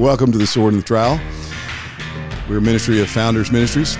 Welcome to the Sword and the Trowel. We're a ministry of Founders Ministries.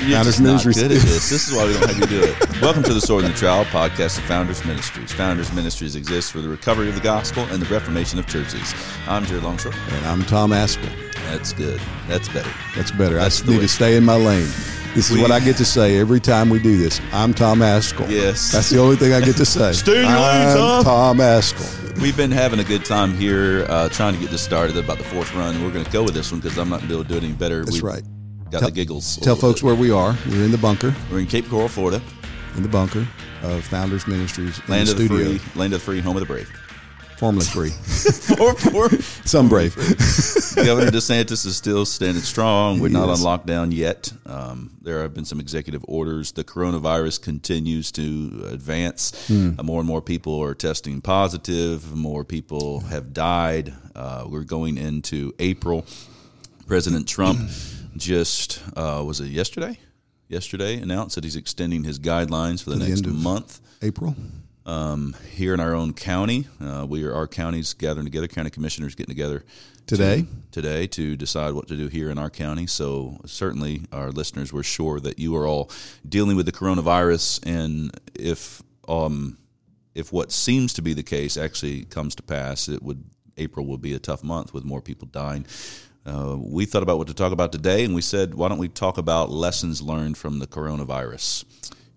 You're Founders just not Ministries. good at this. This is why we don't have you do it. Welcome to the Sword and the Trowel podcast of Founders Ministries. Founders Ministries exists for the recovery of the gospel and the reformation of churches. I'm Jared Longshore. And I'm Tom Ascol. That's good. That's better. That's better. That's I the need way- to stay in my lane. This is We- what I get to say every time we do this. I'm Tom Ascol. Yes. That's the only thing I get to say. Stay in your lane, I'm Tom. Tom Ascol. We've been having a good time here, uh, trying to get this started about the fourth run. We're going to go with this one because I'm not going to be able to do it any better. That's We've right. Got Tell- the giggles. Tell folks bit. where we are. We're in the bunker, We're in Cape Coral, Florida, in the bunker of Founders Ministries in land the of the studio. free, land of the free, home of the brave. Formerly free. Four, four. Some brave. Governor DeSantis is still standing strong. We're not on lockdown yet. Um, there have been some executive orders. The coronavirus continues to advance. Hmm. Uh, more and more people are testing positive. More people have died. Uh, we're going into April. President Trump just uh, was it yesterday? Yesterday announced that he's extending his guidelines for the the next month April. Um, here in our own county. Uh, we are our counties gathering together, county commissioners getting together Today? to, today to decide what to do here in our county. So certainly, our listeners were sure that you are all dealing with the coronavirus, and if um, if what seems to be the case actually comes to pass, it would April will be a tough month with more people dying. Uh, we thought about what to talk about today, and we said, why don't we talk about lessons learned from the coronavirus?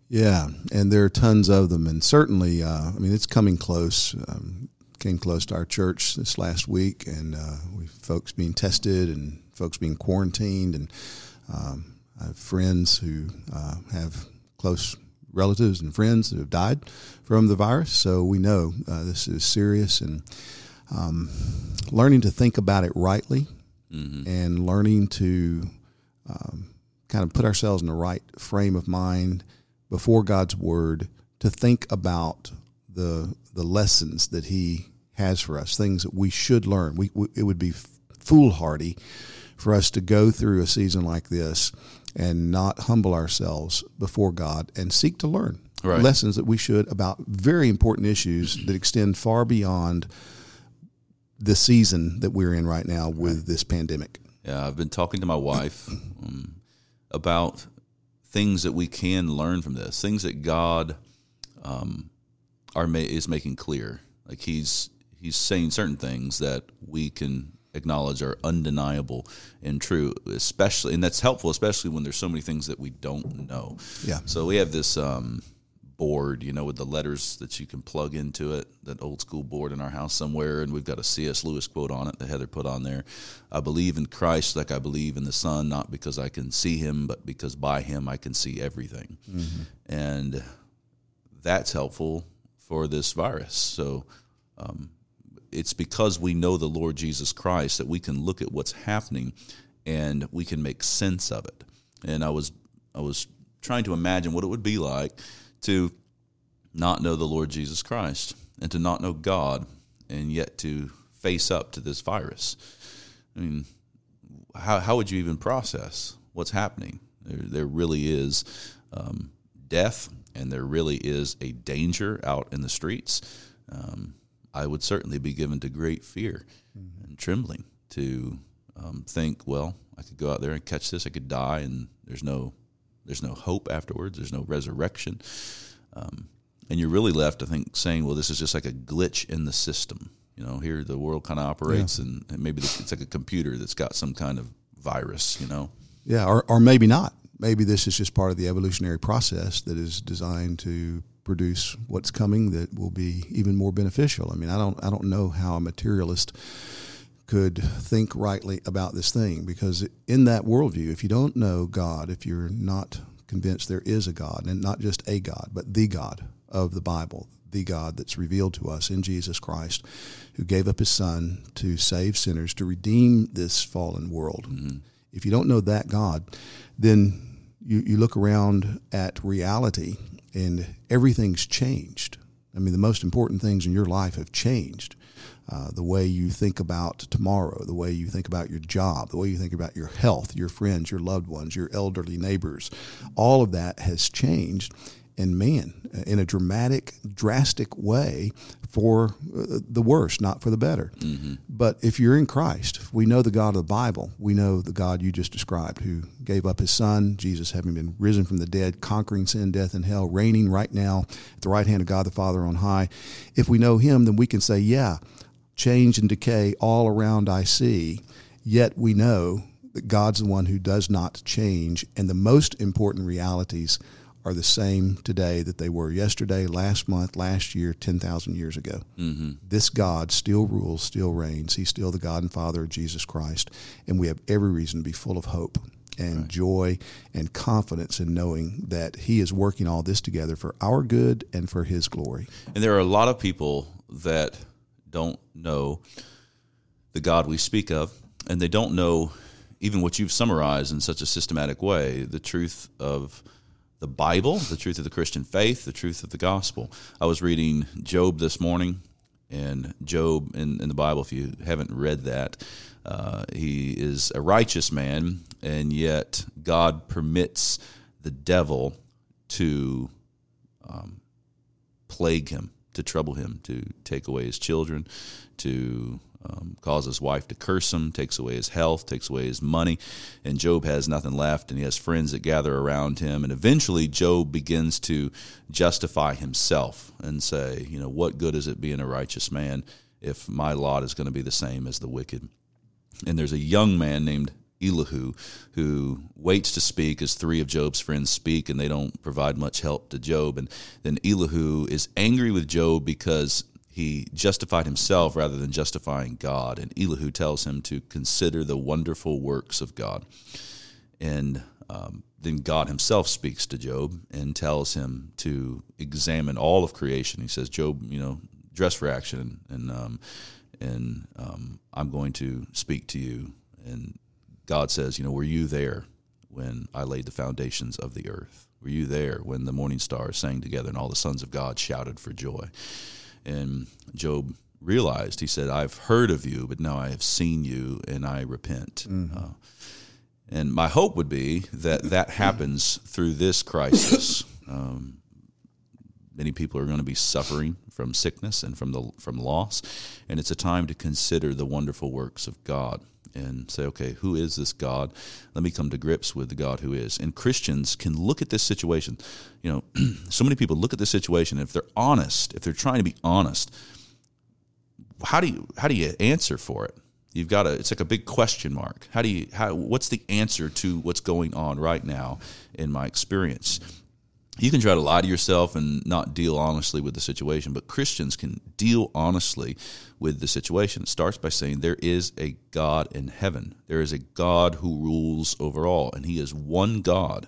Yeah, and there are tons of them, and certainly, uh, I mean, it's coming close. Um, came close to our church this last week, and uh, we folks being tested and folks being quarantined, and um, I have friends who uh, have close relatives and friends that have died from the virus. So we know uh, this is serious, and um, learning to think about it rightly, and learning to um, kind of put ourselves in the right frame of mind before God's word to think about the the lessons that He has for us, things that we should learn. We, we it would be foolhardy for us to go through a season like this and not humble ourselves before God and seek to learn Right. lessons that we should about very important issues that extend far beyond the season that we're in right now with this pandemic. Yeah, I've been talking to my wife um, about things that we can learn from this, things that God um, are is making clear. Like He's He's saying certain things that we can acknowledge are undeniable and true, especially, and that's helpful, especially when there's so many things that we don't know. Yeah. So we have this um, board, you know, with the letters that you can plug into it, that old school board in our house somewhere, and we've got a C.S. Lewis quote on it that Heather put on there. I believe in Christ like I believe in the sun, not because I can see him, but because by him I can see everything. And that's helpful for this virus. So um, it's because we know the Lord Jesus Christ that we can look at what's happening and we can make sense of it. And I was I was trying to imagine what it would be like to not know the Lord Jesus Christ and to not know God and yet to face up to this virus. I mean, how, how would you even process what's happening? There, there really is um, death, and there really is a danger out in the streets. Um, I would certainly be given to great fear and trembling to um, think, well, I could go out there and catch this. I could die, and there's no there's no hope afterwards. There's no resurrection, um, and you're really left, I think, saying, well, this is just like a glitch in the system. You know, here the world kind of operates, and, and maybe it's like a computer that's got some kind of virus. You know, Yeah, or, or maybe not. Maybe this is just part of the evolutionary process that is designed to produce what's coming that will be even more beneficial. I mean, I don't I don't know how a materialist could think rightly about this thing because in that worldview, if you don't know God, if you're not convinced there is a God and not just a God, but the God of the Bible, the God that's revealed to us in Jesus Christ, who gave up his son to save sinners, to redeem this fallen world. Mm-hmm. If you don't know that God, then you, you look around at reality and everything's changed. I mean, the most important things in your life have changed. Uh, the way you think about tomorrow, the way you think about your job, the way you think about your health, your friends, your loved ones, your elderly neighbors, all of that has changed. and man, in a dramatic, drastic way for uh, the worse, not for the better. Mm-hmm. But if you're in Christ, we know the God of the Bible. We know the God you just described, who gave up his son, Jesus having been risen from the dead, conquering sin, death, and hell, reigning right now at the right hand of God the Father on high. If we know him, then we can say, yeah, change and decay all around I see. Yet we know that God's the one who does not change. And the most important realities are the same today that they were yesterday, last month, last year, 10,000 years ago. Mm-hmm. This God still rules, still reigns. He's still the God and Father of Jesus Christ. And we have every reason to be full of hope and right. joy and confidence in knowing that He is working all this together for our good and for His glory. And there are a lot of people that don't know the God we speak of, and they don't know even what you've summarized in such a systematic way the truth of the Bible, the truth of the Christian faith, the truth of the gospel. I was reading Job this morning, and Job in, in the Bible, if you haven't read that, uh, he is a righteous man, and yet God permits the devil to um, plague him, to trouble him, to take away his children, to um, causes his wife to curse him, takes away his health, takes away his money, and Job has nothing left, and he has friends that gather around him. And eventually, Job begins to justify himself and say, You know, what good is it being a righteous man if my lot is going to be the same as the wicked? And there's a young man named Elihu, who waits to speak as three of Job's friends speak, and they don't provide much help to Job. And then Elihu is angry with Job because he justified himself rather than justifying God. And Elihu tells him to consider the wonderful works of God. And um, then God himself speaks to Job and tells him to examine all of creation. He says, Job, you know, dress for action, and um, and um, I'm going to speak to you. And God says, you know, were you there when I laid the foundations of the earth? Were you there when the morning stars sang together and all the sons of God shouted for joy? And Job realized, he said, I've heard of you, but now I have seen you and I repent. Mm-hmm. Uh, and my hope would be that that happens through this crisis. Um, many people are going to be suffering from sickness and from the from loss, and it's a time to consider the wonderful works of God and say, okay, who is this God? Let me come to grips with the God who is. And Christians can look at this situation. You know, so many people look at this situation. if they're honest, if they're trying to be honest, how do you how do you answer for it? You've got a it's like a big question mark. How do you how what's the answer to what's going on right now in my experience? You can try to lie to yourself and not deal honestly with the situation, but Christians can deal honestly with the situation. It starts by saying there is a God in heaven. There is a God who rules over all, and He is one God.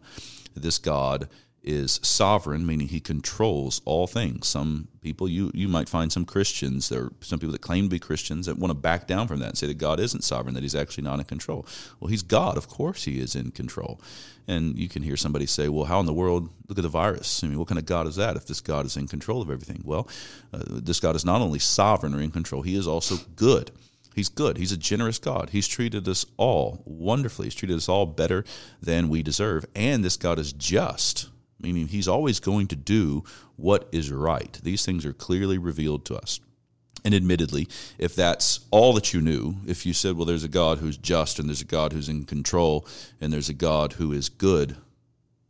This God is sovereign, meaning he controls all things. Some people, you, you might find some Christians, there are some people that claim to be Christians that want to back down from that and say that God isn't sovereign, that he's actually not in control. Well, he's God. Of course he is in control. And you can hear somebody say, well, how in the world, look at the virus. I mean, what kind of God is that if this God is in control of everything? Well, uh, this God is not only sovereign or in control, he is also good. He's good. He's a generous God. He's treated us all wonderfully. He's treated us all better than we deserve. And this God is just meaning he's always going to do what is right. These things are clearly revealed to us. And admittedly, if that's all that you knew, if you said, well, there's a God who's just and there's a God who's in control and there's a God who is good,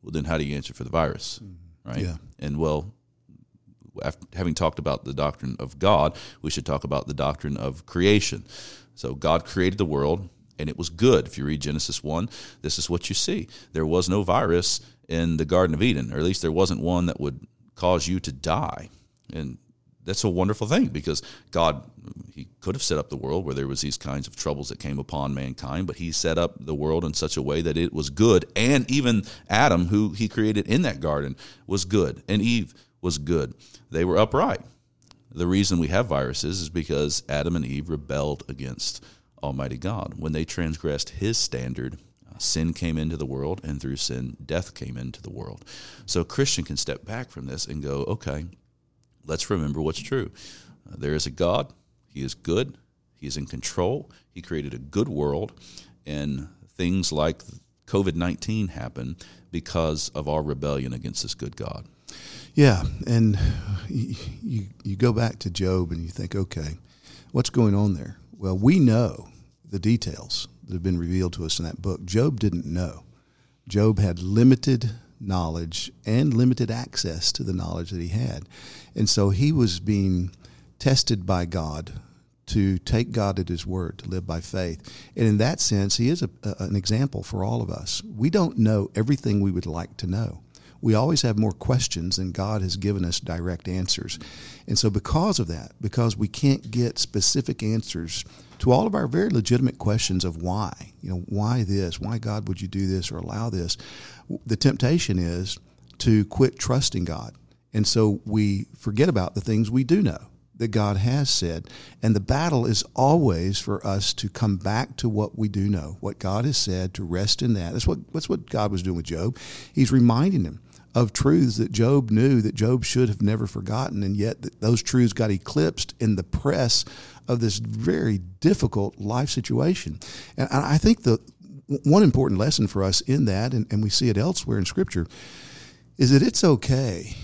well, then how do you answer for the virus? Mm-hmm. Right? Yeah. And well, after having talked about the doctrine of God, we should talk about the doctrine of creation. So God created the world and it was good. If you read Genesis 1, this is what you see. There was no virus in the Garden of Eden, or at least there wasn't one that would cause you to die. And that's a wonderful thing because God he could have set up the world where there was these kinds of troubles that came upon mankind, but he set up the world in such a way that it was good. And even Adam, who he created in that garden, was good. And Eve was good. They were upright. The reason we have viruses is because Adam and Eve rebelled against Almighty God. When they transgressed his standard, sin came into the world, and through sin, death came into the world. So a Christian can step back from this and go, okay, let's remember what's true. Uh, there is a God, He is good, He is in control, He created a good world, and things like COVID 19 happen because of our rebellion against this good God. Yeah, and you, you you go back to Job and you think, okay, what's going on there? Well, we know the details that have been revealed to us in that book. Job didn't know. Job had limited knowledge and limited access to the knowledge that he had. And so he was being tested by God to take God at his word, to live by faith. And in that sense, he is a, a, an example for all of us. We don't know everything we would like to know. We always have more questions than God has given us direct answers. And so, because of that, because we can't get specific answers to all of our very legitimate questions of why, you know, why this, why God would you do this or allow this, the temptation is to quit trusting God. And so we forget about the things we do know that God has said. And the battle is always for us to come back to what we do know, what God has said, to rest in that. That's what, that's what God was doing with Job. He's reminding him of truths that Job knew that Job should have never forgotten, and yet those truths got eclipsed in the press of this very difficult life situation. And I think the one important lesson for us in that, and, and we see it elsewhere in Scripture, is that it's okay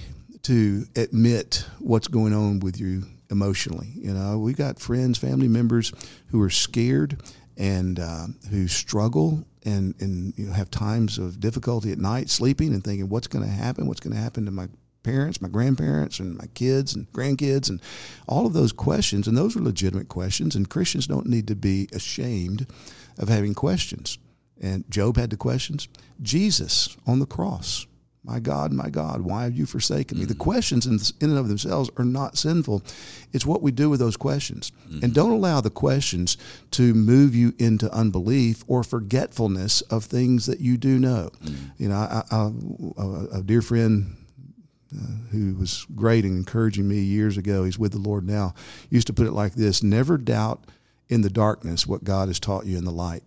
to admit what's going on with you emotionally. You know, we got friends, family members who are scared and uh, who struggle and and you know, have times of difficulty at night sleeping and thinking, what's going to happen? What's going to happen to my parents, my grandparents, and my kids and grandkids, and all of those questions. And those are legitimate questions. And Christians don't need to be ashamed of having questions. And Job had the questions. Jesus on the cross my God, my God, why have you forsaken me? Mm-hmm. The questions in, in, and of themselves are not sinful. It's what we do with those questions. Mm-hmm. And don't allow the questions to move you into unbelief or forgetfulness of things that you do know. Mm-hmm. You know, I, I, a dear friend uh, who was great and encouraging me years ago, he's with the Lord now, used to put it like this Never doubt in the darkness what God has taught you in the light.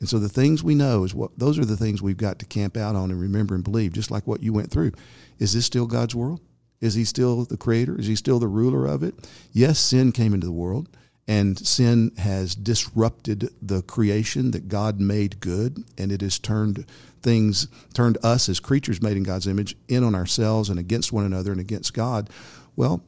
And so the things we know is what those are the things we've got to camp out on and remember and believe, just like what you went through. Is this still God's world? Is he still the creator? Is he still the ruler of it? Yes, sin came into the world and sin has disrupted the creation that God made good and it has turned things turned us as creatures made in God's image in on ourselves and against one another and against God. Well,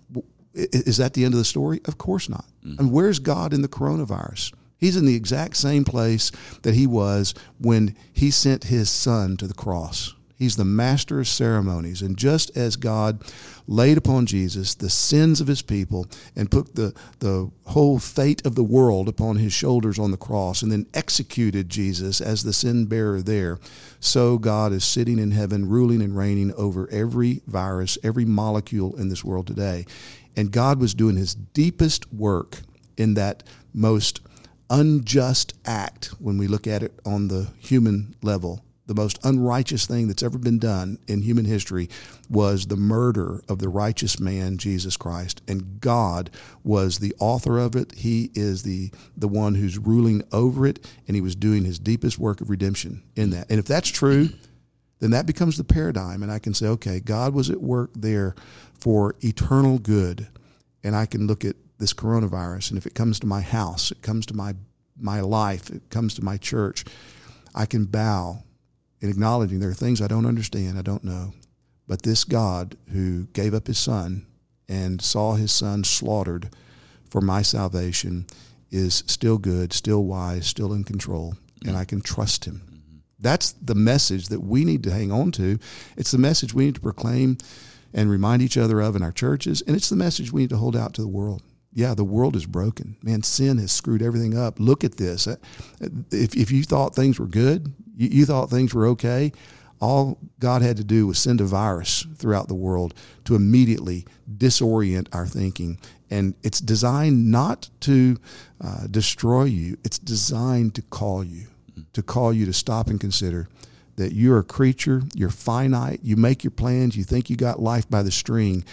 is that the end of the story? Of course not. Mm-hmm. And where's God in the coronavirus? He's in the exact same place that he was when he sent his son to the cross. He's the master of ceremonies. And just as God laid upon Jesus the sins of his people and put the, the whole fate of the world upon his shoulders on the cross and then executed Jesus as the sin bearer there, so God is sitting in heaven, ruling and reigning over every virus, every molecule in this world today. And God was doing his deepest work in that most unjust act when we look at it on the human level. The most unrighteous thing that's ever been done in human history was the murder of the righteous man, Jesus Christ. And God was the author of it. He is the, the one who's ruling over it, and He was doing His deepest work of redemption in that. And if that's true, then that becomes the paradigm. And I can say, okay, God was at work there for eternal good. And I can look at this coronavirus, and if it comes to my house, it comes to my my life, it comes to my church, I can bow in acknowledging there are things I don't understand, I don't know. But this God who gave up his son and saw his son slaughtered for my salvation is still good, still wise, still in control, and I can trust him. Mm-hmm. That's the message that we need to hang on to. It's the message we need to proclaim and remind each other of in our churches, and it's the message we need to hold out to the world yeah, the world is broken. Man, sin has screwed everything up. Look at this. Uh, if, if you thought things were good, you, you thought things were okay, all God had to do was send a virus throughout the world to immediately disorient our thinking. And it's designed not to uh, destroy you, it's designed to call you, to call you to stop and consider that you're a creature, you're finite, you make your plans, you think you got life by the string,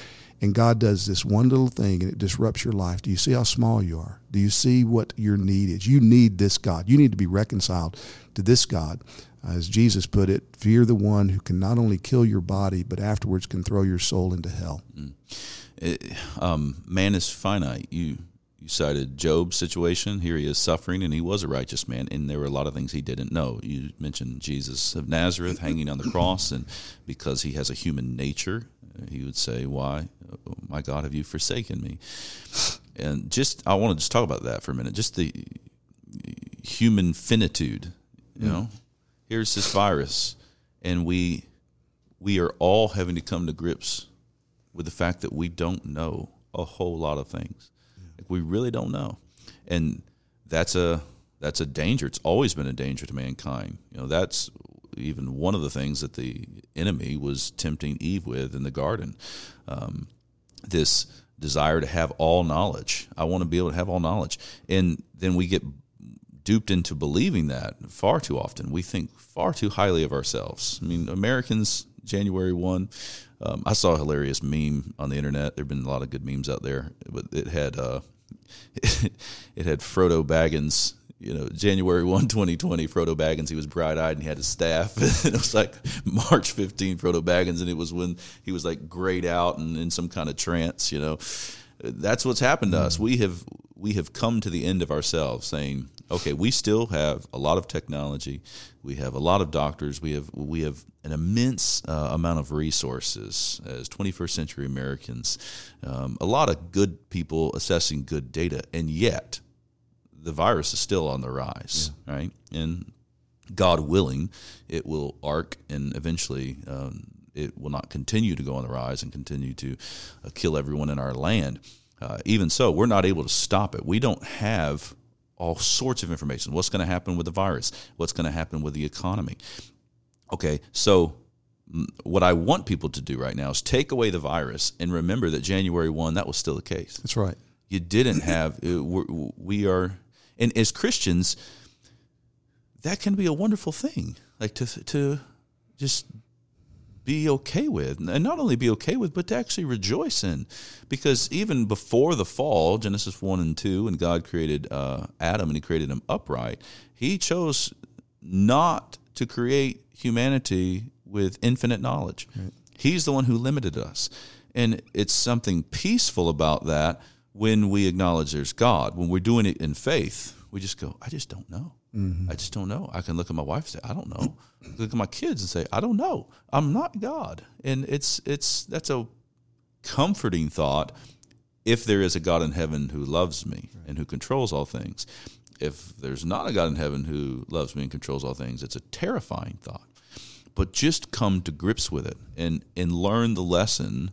and God does this one little thing and it disrupts your life. Do you see how small you are? Do you see what your need is? You need this God. You need to be reconciled to this God. As Jesus put it, fear the one who can not only kill your body, but afterwards can throw your soul into hell. Mm. Um, man is finite. You you cited Job's situation. Here he is suffering, and he was a righteous man, and there were a lot of things he didn't know. You mentioned Jesus of Nazareth hanging on the cross, and because he has a human nature, he would say, "Why, oh my God, have you forsaken me?" And just, I want to just talk about that for a minute. Just the human finitude. You know, here's this virus, and we we are all having to come to grips with the fact that we don't know a whole lot of things. Like we really don't know, and that's a that's a danger. It's always been a danger to mankind. You know, that's even one of the things that the enemy was tempting Eve with in the garden. Um, this desire to have all knowledge. I want to be able to have all knowledge, and then we get duped into believing that far too often. We think far too highly of ourselves. I mean, Americans, January 1, um, I saw a hilarious meme on the internet. There have been a lot of good memes out there, but it had uh, it had Frodo Baggins. You know, January 1, 2020, Frodo Baggins, he was bright eyed and he had his staff. and it was like March 15, Frodo Baggins, and it was when he was like grayed out and in some kind of trance, you know. That's what's happened to us. We have we have come to the end of ourselves saying, okay, we still have a lot of technology, we have a lot of doctors, we have we have an immense uh, amount of resources as 21st century Americans, um, a lot of good people assessing good data, and yet the virus is still on the rise, yeah. right? And God willing, it will arc and eventually. Um, it will not continue to go on the rise and continue to uh, kill everyone in our land. Uh, even so, we're not able to stop it. We don't have all sorts of information. What's going to happen with the virus? What's going to happen with the economy? Okay, so what I want people to do right now is take away the virus and remember that January 1, that was still the case. That's right. You didn't have, we are, and as Christians, that can be a wonderful thing. Like to, to just be okay with, and not only be okay with, but to actually rejoice in, because even before the fall, Genesis one and two, and God created uh, Adam and He created him upright, He chose not to create humanity with infinite knowledge. Right. He's the one who limited us, and it's something peaceful about that when we acknowledge there's God. When we're doing it in faith, we just go, I just don't know. Mm-hmm. I just don't know. I can look at my wife and say, I don't know. look at my kids and say, I don't know. I'm not God. And it's it's that's a comforting thought if there is a God in heaven who loves me right. and who controls all things. If there's not a God in heaven who loves me and controls all things, it's a terrifying thought. But just come to grips with it and and learn the lesson.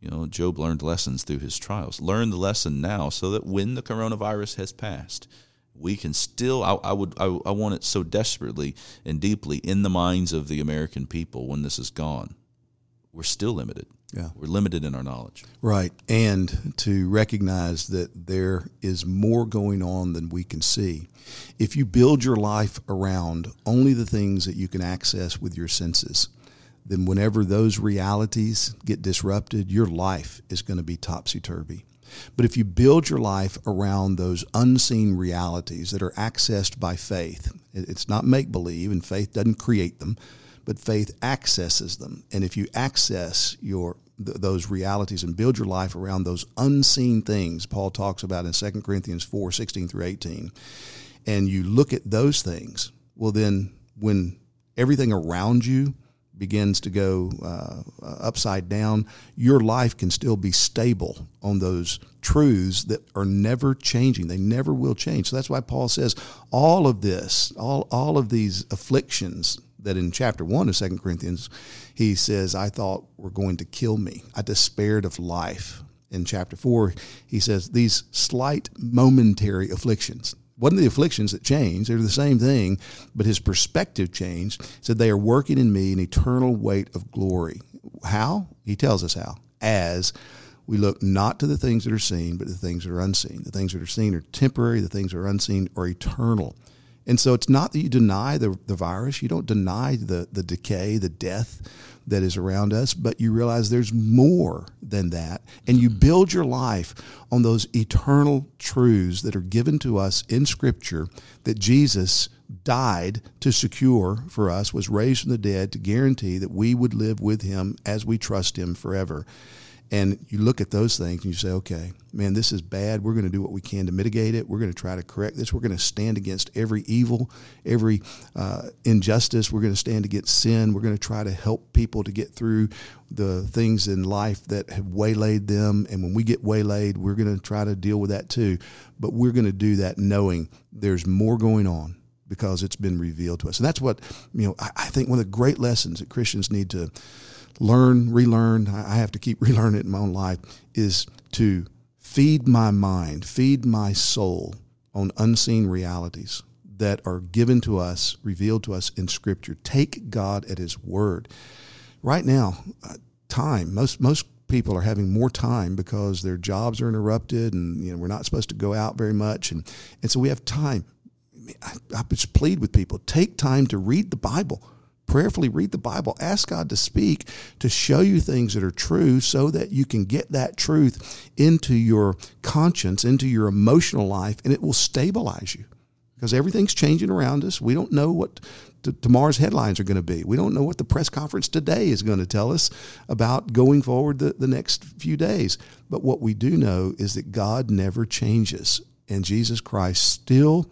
You know, Job learned lessons through his trials. Learn the lesson now so that when the coronavirus has passed, we can still I, I would I, I, want it so desperately and deeply in the minds of the American people when this is gone. We're still limited. Yeah. We're limited in our knowledge. Right. And to recognize that there is more going on than we can see. If you build your life around only the things that you can access with your senses, then whenever those realities get disrupted, your life is going to be topsy turvy. But if you build your life around those unseen realities that are accessed by faith, it's not make believe, and faith doesn't create them, but faith accesses them. And if you access your th- those realities and build your life around those unseen things, Paul talks about in 2 Corinthians 4 16 through 18, and you look at those things, well, then when everything around you begins to go uh, upside down, your life can still be stable on those truths that are never changing. They never will change. So that's why Paul says all of this, all, all of these afflictions that in chapter 1 of Second Corinthians, he says, I thought were going to kill me. I despaired of life. In chapter 4, he says, these slight momentary afflictions, wasn't the afflictions that changed. They're the same thing, but his perspective changed. He said, They are working in me an eternal weight of glory. How? He tells us how. As we look not to the things that are seen, but the things that are unseen. The things that are seen are temporary, the things that are unseen are eternal. And so it's not that you deny the, the virus, you don't deny the, the decay, the death that is around us, but you realize there's more than that. And you build your life on those eternal truths that are given to us in Scripture that Jesus died to secure for us, was raised from the dead to guarantee that we would live with him as we trust him forever. And you look at those things and you say, okay, man, this is bad. We're going to do what we can to mitigate it. We're going to try to correct this. We're going to stand against every evil, every uh, injustice. We're going to stand against sin. We're going to try to help people to get through the things in life that have waylaid them. And when we get waylaid, we're going to try to deal with that too. But we're going to do that knowing there's more going on because it's been revealed to us. And that's what, you know, I, I think one of the great lessons that Christians need to learn, relearn, I have to keep relearning it in my own life, is to feed my mind, feed my soul on unseen realities that are given to us, revealed to us in Scripture. Take God at His word. Right now, uh, time, most, most people are having more time because their jobs are interrupted and you know we're not supposed to go out very much and, and so we have time I, I just plead with people take time to read the bible prayerfully read the Bible. Ask God to speak, to show you things that are true so that you can get that truth into your conscience, into your emotional life, and it will stabilize you. Because everything's changing around us. We don't know what t- tomorrow's headlines are going to be. We don't know what the press conference today is going to tell us about going forward the, the next few days. But what we do know is that God never changes, and Jesus Christ still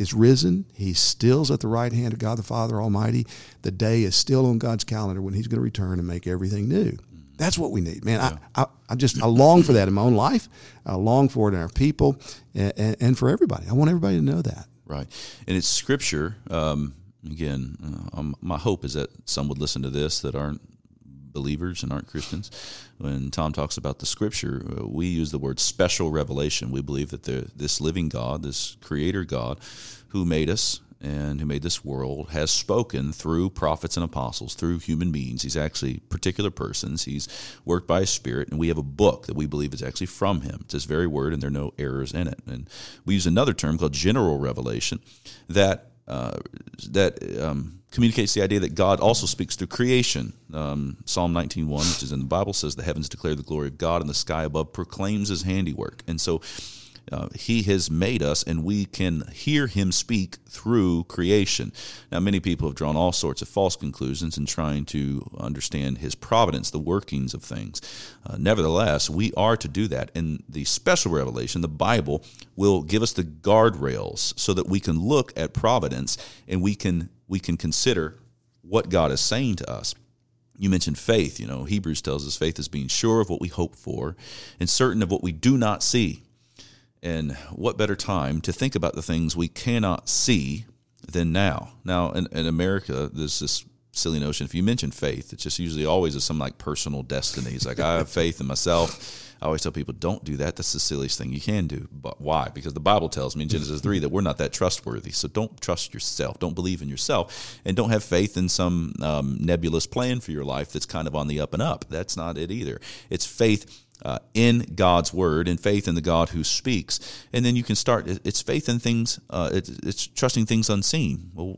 is risen. He still's at the right hand of God the Father Almighty. The day is still on God's calendar when He's going to return and make everything new. That's what we need, man. Yeah. I, I, I, just I long for that in my own life. I long for it in our people and, and, and for everybody. I want everybody to know that. Right, and it's Scripture. Um, again, uh, um, my hope is that some would listen to this that aren't believers and aren't Christians. When Tom talks about the scripture, uh, we use the word special revelation. We believe that the, this living God, this creator God who made us and who made this world has spoken through prophets and apostles, through human beings. He's actually particular persons. He's worked by a spirit, and we have a book that we believe is actually from him. It's his very word, and there are no errors in it. And we use another term called general revelation that uh, that um, communicates the idea that God also speaks through creation. Um, Psalm 19.1, which is in the Bible, says, The heavens declare the glory of God, and the sky above proclaims his handiwork. And so uh, he has made us, and we can hear him speak through creation. Now, many people have drawn all sorts of false conclusions in trying to understand his providence, the workings of things. Uh, nevertheless, we are to do that. And the special revelation, the Bible, will give us the guardrails so that we can look at providence and we can we can consider what God is saying to us you mentioned faith. You know, Hebrews tells us faith is being sure of what we hope for and certain of what we do not see. And what better time to think about the things we cannot see than now? Now, in, in America, there's this silly notion. If you mention faith, it's just usually always a some like personal destiny. It's like I have faith in myself. I always tell people, don't do that. That's the silliest thing you can do. But why? Because the Bible tells me in Genesis 3 that we're not that trustworthy. So don't trust yourself. Don't believe in yourself. And don't have faith in some um, nebulous plan for your life that's kind of on the up and up. That's not it either. It's faith uh, in God's word and faith in the God who speaks. And then you can start, it's faith in things, uh, it's, it's, trusting things unseen. Well,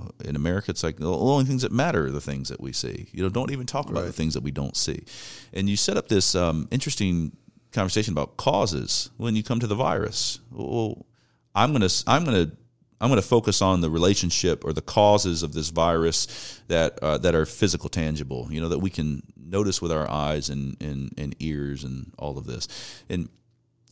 uh, in America, it's like the only things that matter are the things that we see. You know, don't even talk about right. the things that we don't see. And you set up this um, interesting conversation about causes when you come to the virus. Well, I'm gonna I'm gonna I'm going to focus on the relationship or the causes of this virus that uh, that are physical, tangible. You know that we can notice with our eyes and, and and ears and all of this. And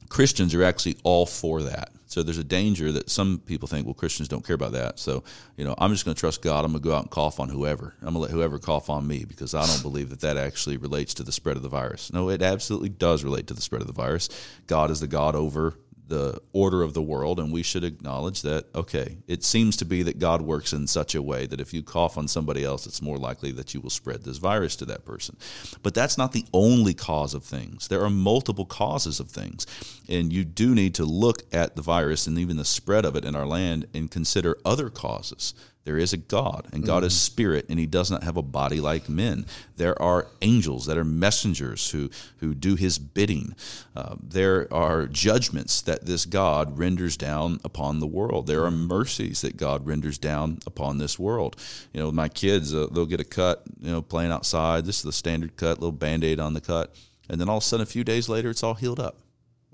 Christians are actually all for that. So there's a danger that some people think, well, Christians don't care about that. So, you know, I'm just going to trust God. I'm going to go out and cough on whoever. I'm going to let whoever cough on me because I don't believe that that actually relates to the spread of the virus. No, it absolutely does relate to the spread of the virus. God is the God over the order of the world, and we should acknowledge that, okay, it seems to be that God works in such a way that if you cough on somebody else, it's more likely that you will spread this virus to that person. But that's not the only cause of things. There are multiple causes of things. And you do need to look at the virus and even the spread of it in our land and consider other causes. There is a God, and God mm-hmm. is spirit, and He does not have a body like men. There are angels that are messengers who who do His bidding. Uh, there are judgments that this God renders down upon the world. There are mercies that God renders down upon this world. You know, my kids, uh, they'll get a cut. You know, playing outside. This is the standard cut, little band aid on the cut, and then all of a sudden, a few days later, it's all healed up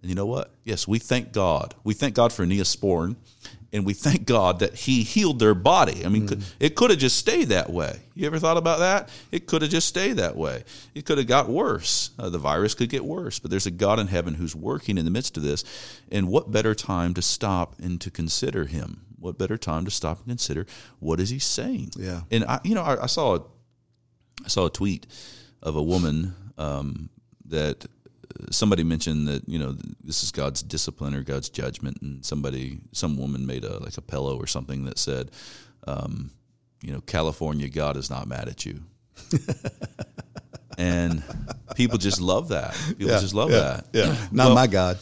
And you know what? Yes, we thank God. We thank God for Neosporin, and we thank God that He healed their body. I mean, mm. it could have just stayed that way. You ever thought about that? It could have just stayed that way. It could have got worse. Uh, the virus could get worse, but there's a God in heaven who's working in the midst of this. And what better time to stop and to consider Him? What better time to stop and consider what is He saying? Yeah. And I, you know, I, I saw a, I saw a tweet of a woman um, that somebody mentioned that you know this is God's discipline or God's judgment, and somebody, some woman made a like a pillow or something that said, um, you know, California, God is not mad at you. and people just love that. People yeah, just love yeah, that. Yeah, not well, my God.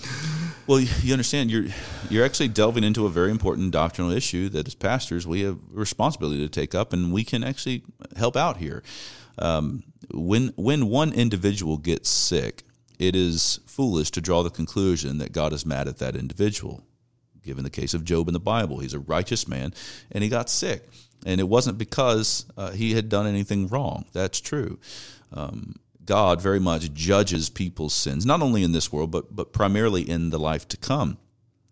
Well, you understand you're you're actually delving into a very important doctrinal issue that as pastors we have a responsibility to take up, and we can actually help out here. Um, when when one individual gets sick, it is foolish to draw the conclusion that God is mad at that individual. Given the case of Job in the Bible, he's a righteous man and he got sick. And it wasn't because uh, he had done anything wrong. That's true. Um, God very much judges people's sins, not only in this world, but, but primarily in the life to come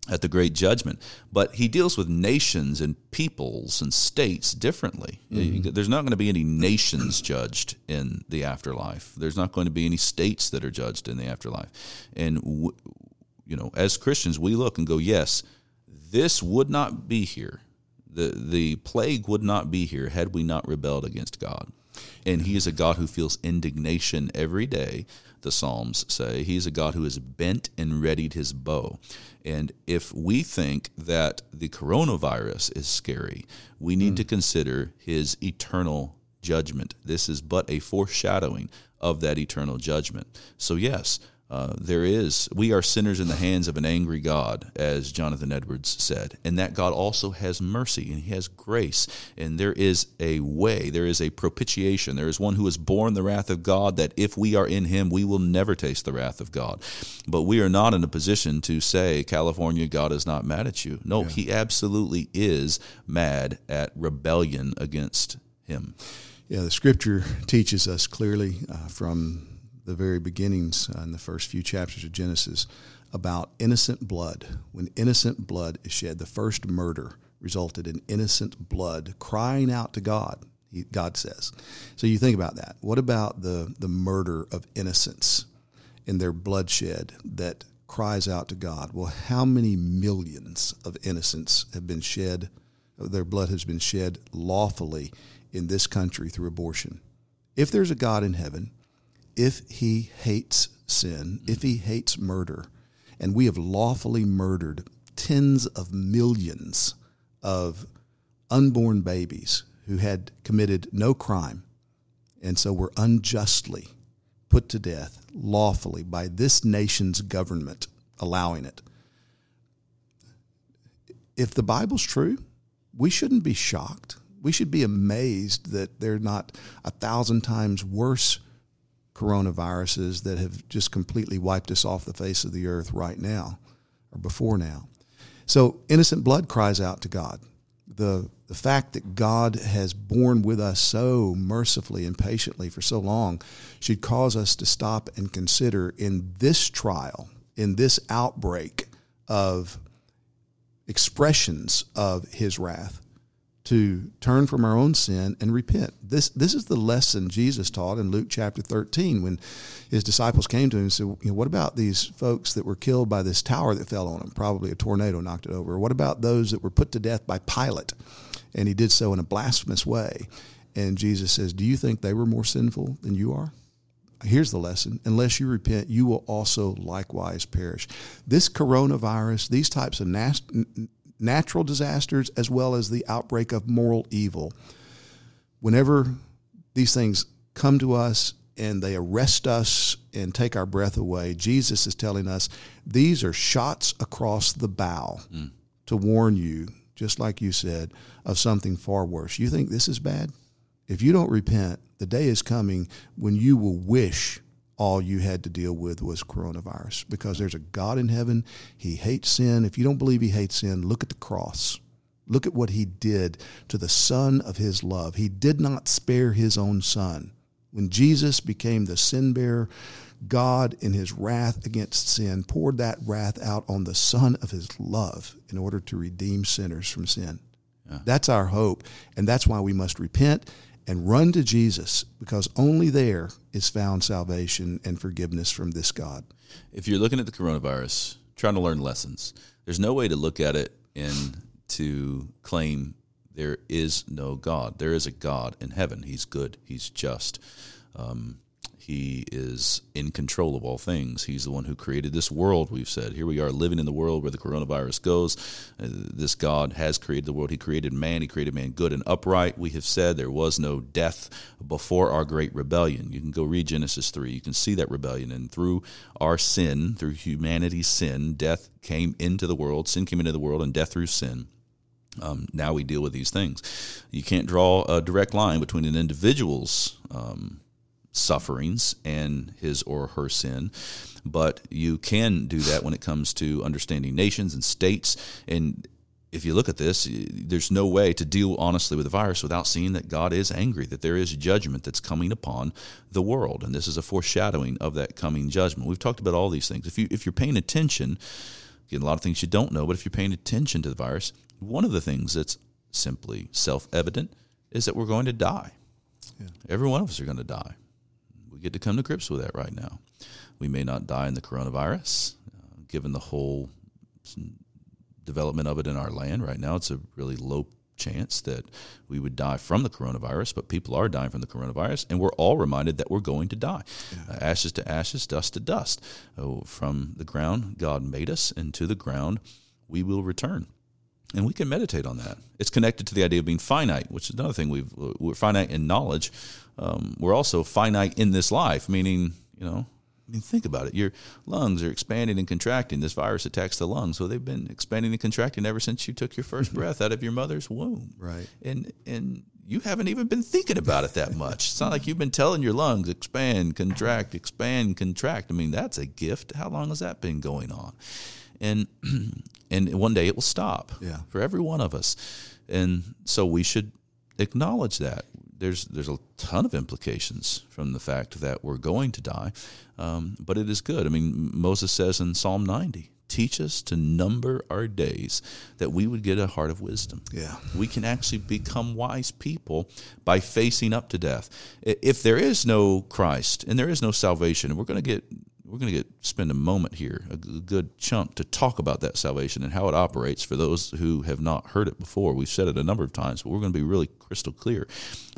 at the great judgment. But he deals with nations and peoples and states differently. Mm-hmm. There's not going to be any nations judged in the afterlife. There's not going to be any states that are judged in the afterlife. And you know, as Christians, we look and go, yes, this would not be here. The the plague would not be here had we not rebelled against God. And he is a God who feels indignation every day the Psalms say. He's a God who has bent and readied his bow. And if we think that the coronavirus is scary, we need mm. to consider his eternal judgment. This is but a foreshadowing of that eternal judgment. So, yes, uh, there is, we are sinners in the hands of an angry God, as Jonathan Edwards said, and that God also has mercy and He has grace, and there is a way, there is a propitiation, there is one who has borne the wrath of God, that if we are in Him, we will never taste the wrath of God. But we are not in a position to say, California, God is not mad at you. No, yeah. He absolutely is mad at rebellion against Him. Yeah, the Scripture teaches us clearly uh, from the very beginnings uh, in the first few chapters of Genesis about innocent blood. When innocent blood is shed, the first murder resulted in innocent blood crying out to God. He, God says. So you think about that. What about the the murder of innocence in their bloodshed that cries out to God? Well, how many millions of innocents have been shed? Their blood has been shed lawfully in this country through abortion. If there's a God in heaven, if he hates sin, if he hates murder, and we have lawfully murdered tens of millions of unborn babies who had committed no crime, and so were unjustly put to death lawfully by this nation's government allowing it. If the Bible's true, we shouldn't be shocked. We should be amazed that they're not a thousand times worse coronaviruses that have just completely wiped us off the face of the earth right now or before now. So innocent blood cries out to God. The, the fact that God has borne with us so mercifully and patiently for so long should cause us to stop and consider in this trial, in this outbreak of expressions of his wrath, to turn from our own sin and repent. This this is the lesson Jesus taught in Luke chapter 13 when his disciples came to him and said, you know, what about these folks that were killed by this tower that fell on them? Probably a tornado knocked it over. What about those that were put to death by Pilate? And he did so in a blasphemous way. And Jesus says, Do you think they were more sinful than you are? Here's the lesson unless you repent, you will also likewise perish. This coronavirus, these types of nasty natural disasters as well as the outbreak of moral evil. Whenever these things come to us and they arrest us and take our breath away, Jesus is telling us these are shots across the bow mm. to warn you, just like you said, of something far worse. You think this is bad? If you don't repent, the day is coming when you will wish all you had to deal with was coronavirus because there's a God in heaven. He hates sin. If you don't believe he hates sin, look at the cross. Look at what he did to the son of his love. He did not spare his own son. When Jesus became the sin bearer, God, in his wrath against sin, poured that wrath out on the Son of his love in order to redeem sinners from sin. Yeah. That's our hope. And that's why we must repent and run to Jesus because only there is found salvation and forgiveness from this God. If you're looking at the coronavirus, trying to learn lessons, there's no way to look at it and to claim there is no God. There is a God in heaven. He's good. He's just. Um, he is in control of all things. He's the one who created this world, we've said. Here we are living in the world where the coronavirus goes. Uh, this God has created the world. He created man. He created man good and upright. We have said there was no death before our great rebellion. You can go read Genesis 3. You can see that rebellion. And through our sin, through humanity's sin, death came into the world. Sin came into the world, and death through sin. Um, now we deal with these things. You can't draw a direct line between an individual's um, sufferings and his or her sin. But you can do that when it comes to understanding nations and states. And if you look at this, there's no way to deal honestly with the virus without seeing that God is angry, that there is judgment that's coming upon the world. And this is a foreshadowing of that coming judgment. We've talked about all these things. If you if you're paying attention, again, a lot of things you don't know, but if you're paying attention to the virus, one of the things that's simply self-evident is that we're going to die. Yeah. Every one of us are going to die get to come to grips with that right now. We may not die in the coronavirus, uh, given the whole development of it in our land. Right now, it's a really low chance that we would die from the coronavirus, but people are dying from the coronavirus, and we're all reminded that we're going to die. Yeah. Uh, ashes to ashes, dust to dust. Oh, from the ground, God made us, and to the ground, we will return. And we can meditate on that. It's connected to the idea of being finite, which is another thing we've we're finite in knowledge. Um, we're also finite in this life, meaning you know. I mean, think about it. Your lungs are expanding and contracting. This virus attacks the lungs, so they've been expanding and contracting ever since you took your first breath out of your mother's womb. Right. And and you haven't even been thinking about it that much. It's not like you've been telling your lungs expand, contract, expand, contract. I mean, that's a gift. How long has that been going on? And and one day it will stop yeah. for every one of us. And so we should acknowledge that. There's there's a ton of implications from the fact that we're going to die, um, but it is good. I mean, Moses says in Psalm 90, teach us to number our days that we would get a heart of wisdom. Yeah. We can actually become wise people by facing up to death. If there is no Christ and there is no salvation, we're going to get we're going to get spend a moment here, a good chunk, to talk about that salvation and how it operates for those who have not heard it before. We've said it a number of times, but we're going to be really crystal clear.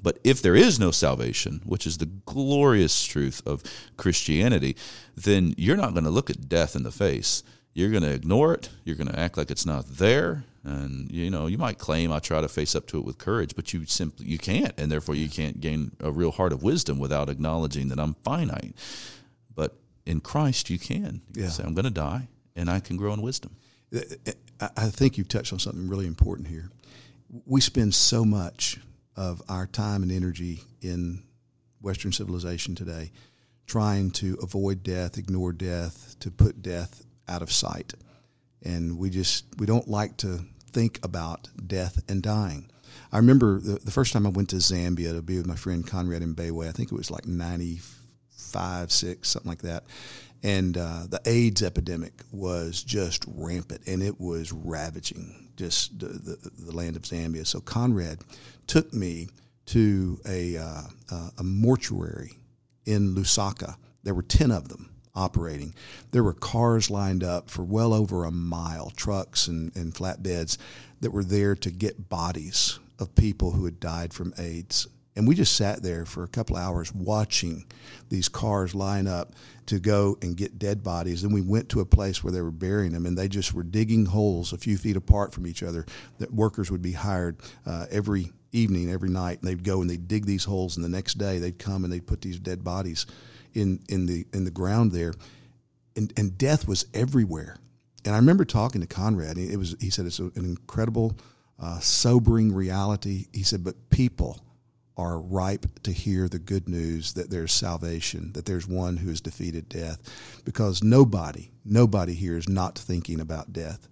But if there is no salvation, which is the glorious truth of Christianity, then you're not going to look at death in the face. You're going to ignore it. You're going to act like it's not there, and you know you might claim I try to face up to it with courage, but you simply you can't, and therefore you can't gain a real heart of wisdom without acknowledging that I'm finite. But in Christ, you can. You yeah. say, I'm going to die, and I can grow in wisdom. Uh, uh, I think you've touched on something really important here. We spend so much of our time and energy in Western civilization today trying to avoid death, ignore death, to put death out of sight. And we just, we don't like to think about death and dying. I remember the, the first time I went to Zambia to be with my friend Conrad Mbewe, I think it was like 94 five, six, something like that. And uh, the AIDS epidemic was just rampant, and it was ravaging just the, the, the land of Zambia. So Conrad took me to a, uh, uh, a mortuary in Lusaka. There were 10 of them operating. There were cars lined up for well over a mile, trucks and, and flatbeds that were there to get bodies of people who had died from AIDS. And we just sat there for a couple hours watching these cars line up to go and get dead bodies. Then we went to a place where they were burying them, and they just were digging holes a few feet apart from each other. That workers would be hired uh, every evening, every night, and they'd go and they'd dig these holes, and the next day they'd come and they'd put these dead bodies in in the in the ground there, and and death was everywhere. And I remember talking to Conrad. It was he said it's an incredible, uh, sobering reality. He said, but people are ripe to hear the good news that there's salvation, that there's one who has defeated death, because nobody, nobody here is not thinking about death.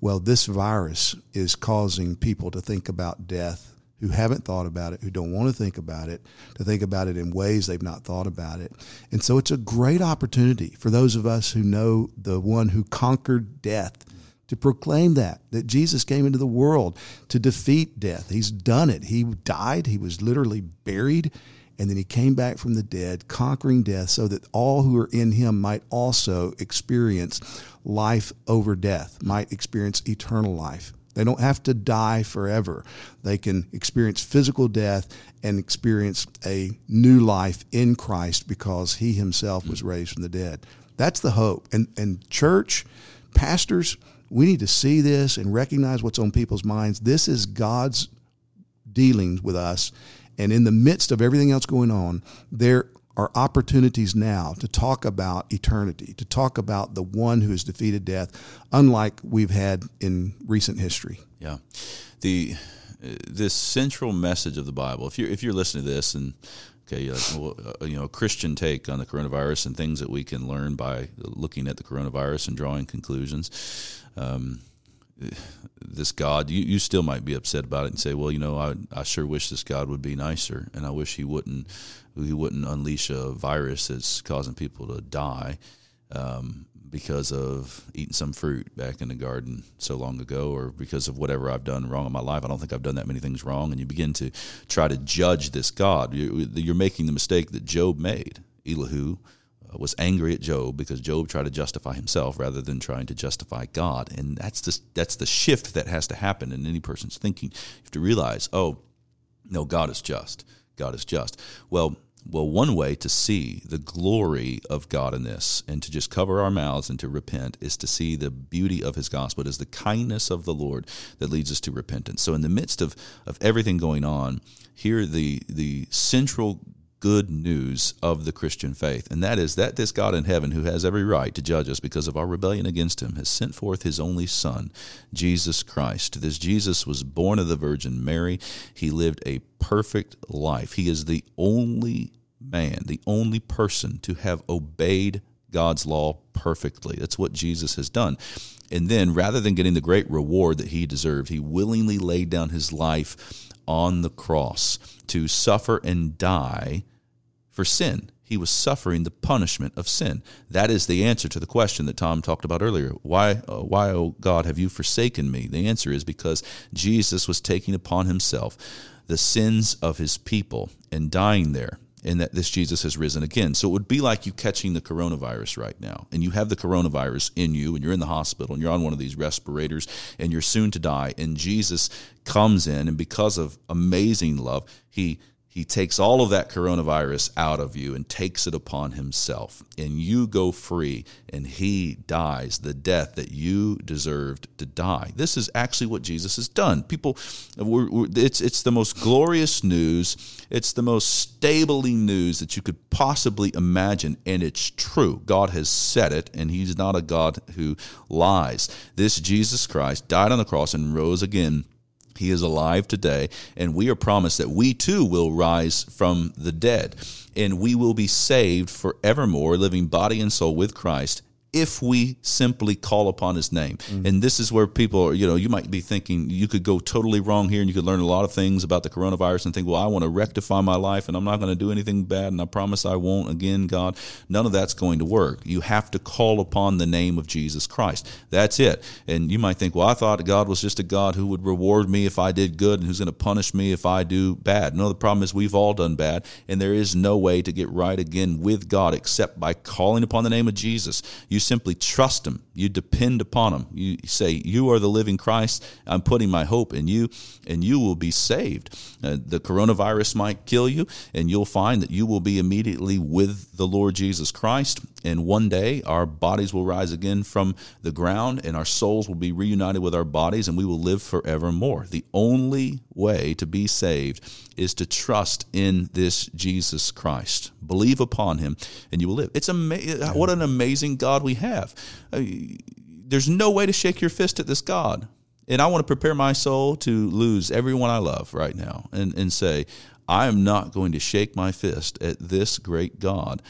Well, this virus is causing people to think about death who haven't thought about it, who don't want to think about it, to think about it in ways they've not thought about it. And so it's a great opportunity for those of us who know the one who conquered death to proclaim that, that Jesus came into the world to defeat death. He's done it. He died, he was literally buried, and then he came back from the dead, conquering death, so that all who are in him might also experience life over death, might experience eternal life. They don't have to die forever. They can experience physical death and experience a new life in Christ because he himself was raised from the dead. That's the hope. And and church, pastors, we need to see this and recognize what's on people's minds. This is God's dealings with us. And in the midst of everything else going on, there are opportunities now to talk about eternity, to talk about the one who has defeated death, unlike we've had in recent history. Yeah. The this central message of the Bible. If you're if you're listening to this and okay, like, well, uh, you know, a Christian take on the coronavirus and things that we can learn by looking at the coronavirus and drawing conclusions. Um, this God, you, you still might be upset about it and say, well, you know, I, I sure wish this God would be nicer, and I wish he wouldn't he wouldn't unleash a virus that's causing people to die um, because of eating some fruit back in the garden so long ago, or because of whatever I've done wrong in my life. I don't think I've done that many things wrong, and you begin to try to judge this God. You're making the mistake that Job made. Elihu was angry at Job because Job tried to justify himself rather than trying to justify God. And that's the, that's the shift that has to happen in any person's thinking. You have to realize, oh, no, God is just. God is just. Well, well, one way to see the glory of God in this and to just cover our mouths and to repent is to see the beauty of his gospel. It is the kindness of the Lord that leads us to repentance. So in the midst of, of everything going on, here the the central good news of the Christian faith, and that is that this God in heaven, who has every right to judge us because of our rebellion against him, has sent forth his only Son, Jesus Christ. This Jesus was born of the Virgin Mary. He lived a perfect life. He is the only man, the only person to have obeyed God's law perfectly. That's what Jesus has done. And then, rather than getting the great reward that he deserved, he willingly laid down his life on the cross to suffer and die for sin. He was suffering the punishment of sin. That is the answer to the question that Tom talked about earlier. Why, uh, why, oh God, have you forsaken me? The answer is because Jesus was taking upon himself the sins of his people and dying there and that this Jesus has risen again. So it would be like you catching the coronavirus right now, and you have the coronavirus in you, and you're in the hospital, and you're on one of these respirators, and you're soon to die. And Jesus comes in, and because of amazing love, he he takes all of that coronavirus out of you and takes it upon himself. And you go free and he dies the death that you deserved to die. This is actually what jesus has done. People we're, we're, it's, it's the most glorious news. It's the most stably news that you could possibly imagine. And it's true. God has said it and he's not a god who lies. This jesus christ died on the cross and rose again he is alive today, and we are promised that we too will rise from the dead, and we will be saved forevermore, living body and soul with Christ if we simply call upon his name. Mm-hmm. And this is where people are, you know, you might be thinking you could go totally wrong here and you could learn a lot of things about the coronavirus and think, well, I want to rectify my life and I'm not going to do anything bad and I promise I won't again, God. None of that's going to work. You have to call upon the name of Jesus Christ. That's it. And you might think, well, I thought God was just a God who would reward me if I did good and who's going to punish me if I do bad. No, the problem is we've all done bad and there is no way to get right again with God except by calling upon the name of Jesus. You you simply trust Him. You depend upon Him. You say, You are the living Christ. I'm putting my hope in you, and you will be saved. Uh, the coronavirus might kill you, and you'll find that you will be immediately with the Lord Jesus Christ. And one day, our bodies will rise again from the ground, and our souls will be reunited with our bodies, and we will live forevermore. The only way to be saved is to trust in this Jesus Christ. Believe upon him, and you will live. It's amazing. What an amazing God we have. Uh, there's no way to shake your fist at this God. And I want to prepare my soul to lose everyone I love right now and, and say, I am not going to shake my fist at this great God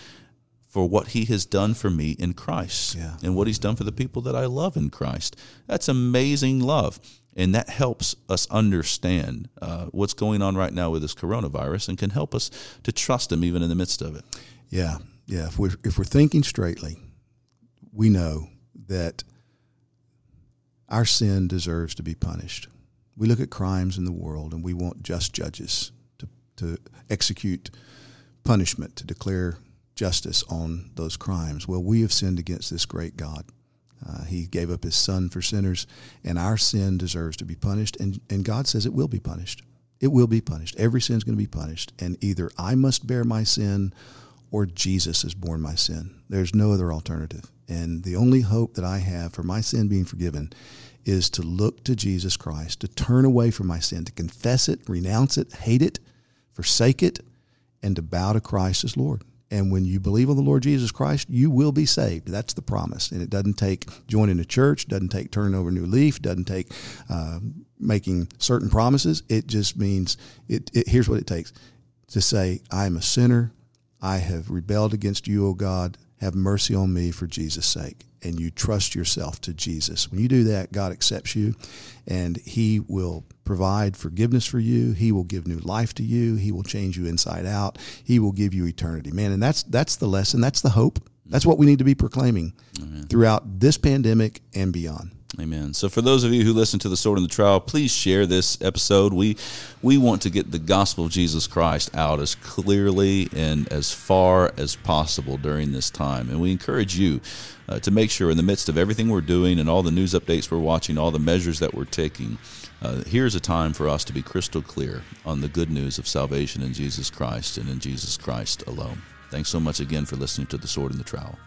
for what he has done for me in Christ Yeah. and what he's done for the people that I love in Christ. That's amazing love. And that helps us understand uh, what's going on right now with this coronavirus and can help us to trust him even in the midst of it. Yeah, yeah. If we're if we're thinking straightly, we know that our sin deserves to be punished. We look at crimes in the world and we want just judges to to execute punishment to declare justice on those crimes. Well, we have sinned against this great God. Uh, he gave up his son for sinners, and our sin deserves to be punished. And, and God says it will be punished. It will be punished. Every sin is going to be punished. And either I must bear my sin or Jesus has borne my sin. There's no other alternative. And the only hope that I have for my sin being forgiven is to look to Jesus Christ, to turn away from my sin, to confess it, renounce it, hate it, forsake it, and to bow to Christ as Lord. And when you believe on the Lord Jesus Christ, you will be saved. That's the promise. And it doesn't take joining a church, doesn't take turning over a new leaf, doesn't take uh, making certain promises. It just means it, it. Here's what it takes to say, "I am a sinner. I have rebelled against you, O God. Have mercy on me for Jesus' sake." And you trust yourself to Jesus. When you do that, God accepts you, and He will provide forgiveness for you. He will give new life to you. He will change you inside out. He will give you eternity, man. And that's that's the lesson. That's the hope. That's what we need to be proclaiming throughout this pandemic and beyond. Amen. So for those of you who listen to the sword and the trowel, please share this episode. We we want to get the gospel of Jesus Christ out as clearly and as far as possible during this time. And we encourage you uh, to make sure in the midst of everything we're doing and all the news updates we're watching, all the measures that we're taking, uh, here's a time for us to be crystal clear on the good news of salvation in Jesus Christ and in Jesus Christ alone. Thanks so much again for listening to the sword and the trowel.